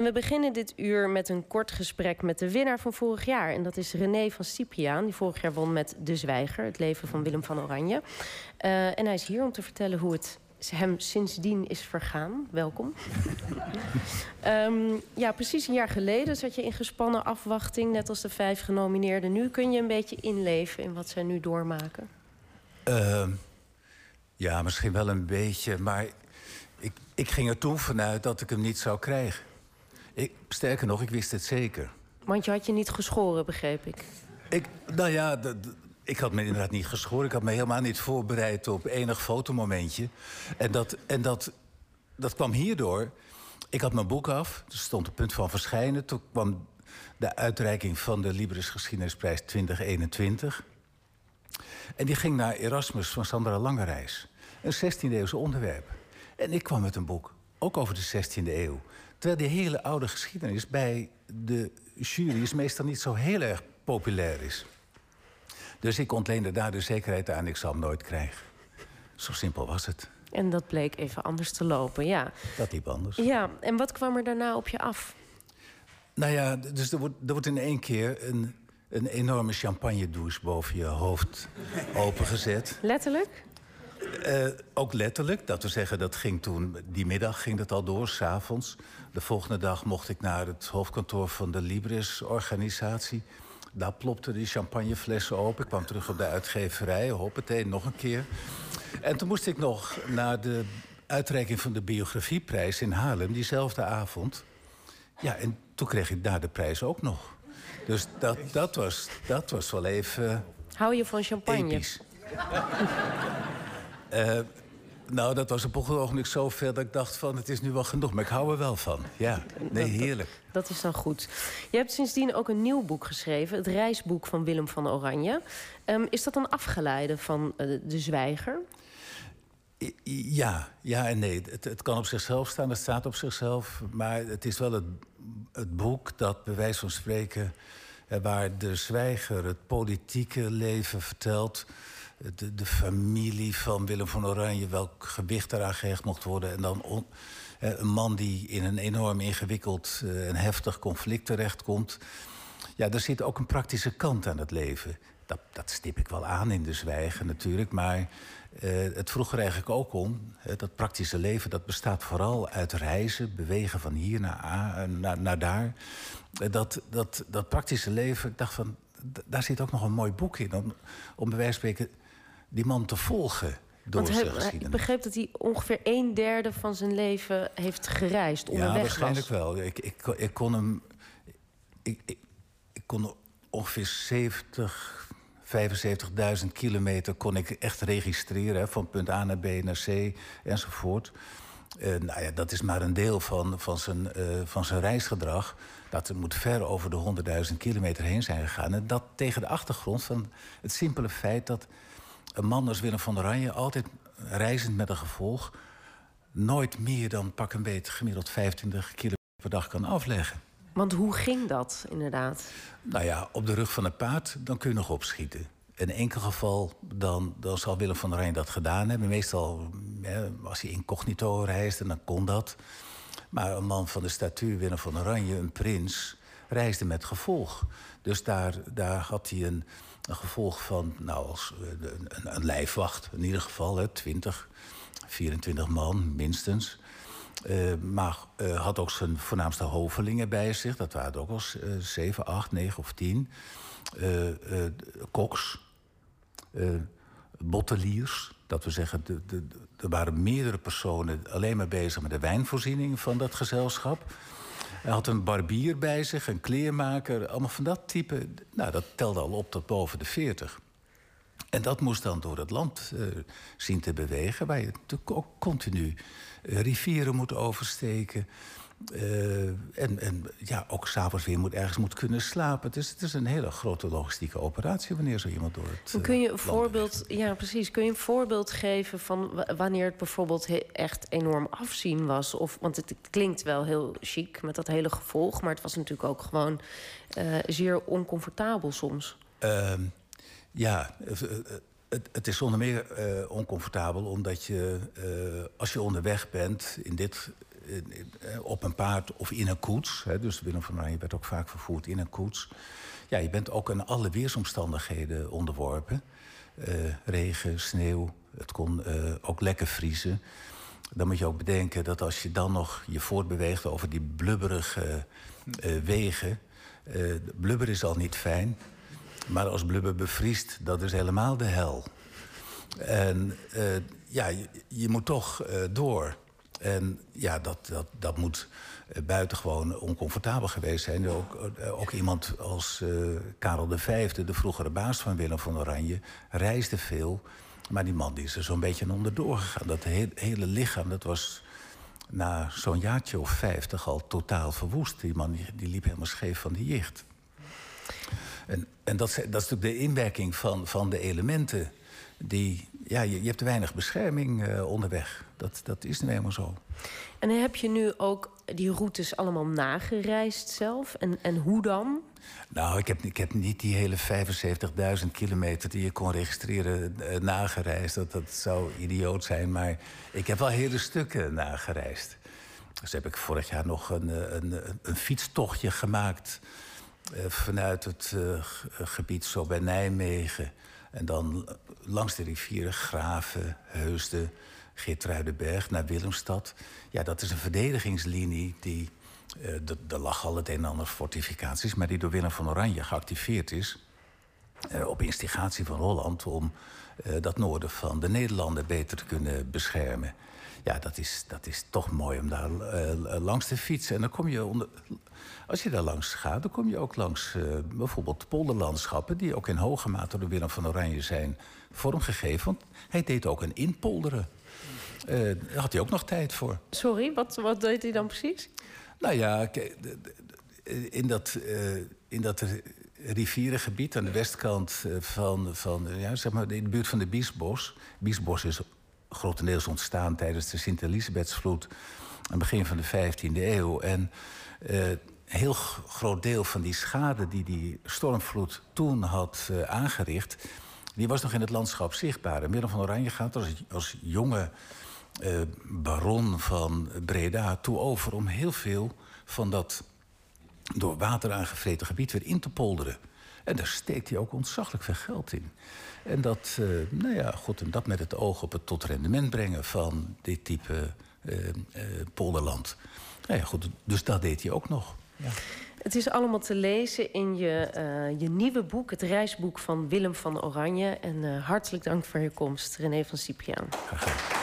We beginnen dit uur met een kort gesprek met de winnaar van vorig jaar. En dat is René van Cypriaan, die vorig jaar won met De Zwijger, het leven van Willem van Oranje. Uh, en hij is hier om te vertellen hoe het hem sindsdien is vergaan. Welkom. um, ja, precies een jaar geleden zat je in gespannen afwachting, net als de vijf genomineerden. Nu kun je een beetje inleven in wat zij nu doormaken. Uh, ja, misschien wel een beetje, maar ik, ik ging er toen vanuit dat ik hem niet zou krijgen. Ik, sterker nog, ik wist het zeker. Want je had je niet geschoren, begreep ik. ik nou ja, ik had me inderdaad niet geschoren. Ik had me helemaal niet voorbereid op enig fotomomentje. En dat, en dat, dat kwam hierdoor. Ik had mijn boek af. Er stond op punt van verschijnen. Toen kwam de uitreiking van de Libris Geschiedenisprijs 2021. En die ging naar Erasmus van Sandra Langereis. Een 16e-eeuwse onderwerp. En ik kwam met een boek, ook over de 16e eeuw. Terwijl die hele oude geschiedenis bij de jury meestal niet zo heel erg populair is. Dus ik ontleende daar de zekerheid aan, ik zal hem nooit krijgen. Zo simpel was het. En dat bleek even anders te lopen, ja. Dat liep anders. Ja, en wat kwam er daarna op je af? Nou ja, dus er wordt, er wordt in één keer een, een enorme champagne-douche boven je hoofd opengezet. Letterlijk? Uh, ook letterlijk, dat we zeggen, dat ging toen, die middag ging dat al door, s'avonds. De volgende dag mocht ik naar het hoofdkantoor van de Libris-organisatie. Daar plopte die champagneflessen open. Ik kwam terug op de uitgeverij, hoppatee, nog een keer. En toen moest ik nog naar de uitreiking van de biografieprijs in Haarlem, diezelfde avond. Ja, en toen kreeg ik daar de prijs ook nog. Dus dat, dat, was, dat was wel even. Hou je van champagne? Uh, nou, dat was op een ogenblik zoveel dat ik dacht van... het is nu wel genoeg, maar ik hou er wel van. Ja, nee, heerlijk. Dat, is dan goed. Je hebt sindsdien ook een nieuw boek geschreven. Het reisboek van Willem van Oranje. Um, is dat een afgeleide van uh, De Zwijger? Ja, ja en nee. Het, het, kan op zichzelf staan, het staat op zichzelf. Maar het is wel het, het boek dat, bij wijze van spreken... waar De Zwijger het politieke leven vertelt de, de, familie van Willem van Oranje, welk gewicht eraan gehecht mocht worden. En dan een man die in een enorm ingewikkeld uh, en heftig conflict terechtkomt. Ja, er zit ook een praktische kant aan het leven. Dat, dat stip ik wel aan in de zwijgen natuurlijk. Maar uh, het vroeg er eigenlijk ook om. dat praktische leven dat bestaat vooral uit reizen, bewegen van hier naar, A, naar, naar daar. dat, dat, dat praktische leven, ik dacht van, daar zit ook nog een mooi boek in. Om, om bij wijze van spreken die man te volgen. Door Want zijn geschiedenis. Ik begreep dat hij ongeveer een derde van zijn leven heeft gereisd, onderweg Ja, waarschijnlijk wel. Ik, ik, ik kon hem... Ik, ik, ik kon ongeveer 70, 75.000 kilometer kon ik echt registreren. Van punt A naar B naar C enzovoort. Uh, nou ja, dat is maar een deel van, van, zijn, uh, van zijn reisgedrag. Dat moet ver over de 100.000 kilometer heen zijn gegaan. En dat tegen de achtergrond van het simpele feit dat een man als Willem van Oranje, altijd reizend met een gevolg, nooit meer dan pak een beet gemiddeld 25 kilometer per dag kan afleggen. Want hoe ging dat inderdaad? Nou ja, op de rug van een paard, dan kun je nog opschieten. In enkel geval, dan, dan zal Willem van Oranje dat gedaan hebben. Meestal, als hij incognito reisde, dan kon dat. Maar een man van de statuur, Willem van Oranje, een prins, reisde met gevolg. Dus daar, daar had hij een, een gevolg van, nou, als, eh, een, een, lijfwacht in ieder geval, hè, 20, 24 man minstens. Uh, maar uh, had ook zijn voornaamste hovelingen bij zich. Dat waren ook al uh, 7, 8, 9 of 10. koks, botteliers. Dat we zeggen, er waren meerdere personen alleen maar bezig met de wijnvoorziening van dat gezelschap. Hij had een barbier bij zich, een kleermaker, allemaal van dat type. Nou, dat telde al op tot boven de 40. En dat moest dan door het land uh, zien te bewegen, waar je natuurlijk ook continu uh, rivieren moet oversteken. Uh, en, en ja, ook s'avonds weer moet, ergens moet kunnen slapen. Is, het is een hele grote logistieke operatie wanneer zo iemand door het. Kun je een voorbeeld, ja, precies. Kun je een voorbeeld geven van wanneer het bijvoorbeeld echt enorm afzien was? Of, want het klinkt wel heel chic met dat hele gevolg, maar het was natuurlijk ook gewoon uh, zeer oncomfortabel soms. Uh, ja, het, het, is zonder meer uh, oncomfortabel, omdat je, uh, als je onderweg bent, in dit op een paard of in een koets. Hè, dus Willem van Oranje werd ook vaak vervoerd in een koets. Ja, je bent ook aan alle weersomstandigheden onderworpen. regen, sneeuw, het kon ook lekker vriezen. Dan moet je ook bedenken dat als je dan nog je voortbeweegt over die blubberige wegen. blubber is al niet fijn. Maar als blubber bevriest, dat is helemaal de hel. En ja, je, je, moet toch door. En ja, dat, dat, dat moet uh, buitengewoon oncomfortabel geweest zijn. Ook, ook iemand als Karel V, de vroegere baas van Willem van Oranje, reisde veel. Maar die man die is er zo'n beetje onderdoor gegaan. Dat hele lichaam, dat was na zo'n jaartje of vijftig al totaal verwoest. Die man die, liep helemaal scheef van die jicht. En, en dat, dat, is natuurlijk de inwerking van, van de elementen. Die, ja, je, je hebt weinig bescherming uh, onderweg. Dat, dat is nu eenmaal zo. En heb je nu ook die routes allemaal nagereisd zelf? En, en hoe dan? Nou, ik heb, ik heb niet die hele 75.000 kilometer die je kon registreren uh, nagereisd. Dat, dat zou idioot zijn, maar ik heb wel hele stukken nagereisd. Dus heb ik vorig jaar nog een, eh, een, een fietstochtje gemaakt eh, vanuit het gebied zo bij Nijmegen. En dan langs de rivieren Graven, Heusden, Geertruidenberg naar Willemstad. Ja, dat is een verdedigingslinie die... Er lag al het een en ander fortificaties... maar die door Willem van Oranje geactiveerd is... Uh, op instigatie van Holland... om uh, dat noorden van de Nederlanden beter te kunnen beschermen. Ja, dat is, dat is toch mooi om daar langs te fietsen. En dan kom je onder, als je daar langs gaat, dan kom je ook langs uh, bijvoorbeeld polderlandschappen... die ook in hoge mate door Willem van Oranje zijn vormgegeven. Want hij deed ook een inpolderen. Uh, daar had hij ook nog tijd voor. Sorry, wat, wat deed hij dan precies? Nou ja, in dat, in dat rivierengebied aan de westkant van, van ja, zeg maar in de buurt van de Biesbos. Biesbos is grotendeels ontstaan tijdens de Sint-Elisabethsvloed... aan het begin van de 15e eeuw. En heel groot deel van die schade die die stormvloed toen had uh, aangericht... die was nog in het landschap zichtbaar. En Willem van Oranje gaat als, als jonge uh, baron van Breda toe over... om heel veel van dat door water aangevreten gebied weer in te polderen. En daar steekt hij ook ontzaglijk veel geld in. En dat, uh, nou ja, goed, en dat met het oog op het tot rendement brengen van dit type polderland. Nou ja, goed, dus dat deed hij ook nog. Ja. Het is allemaal te lezen in je, uh, je nieuwe boek, het reisboek van Willem van Oranje. En uh, hartelijk dank voor je komst, René van gedaan.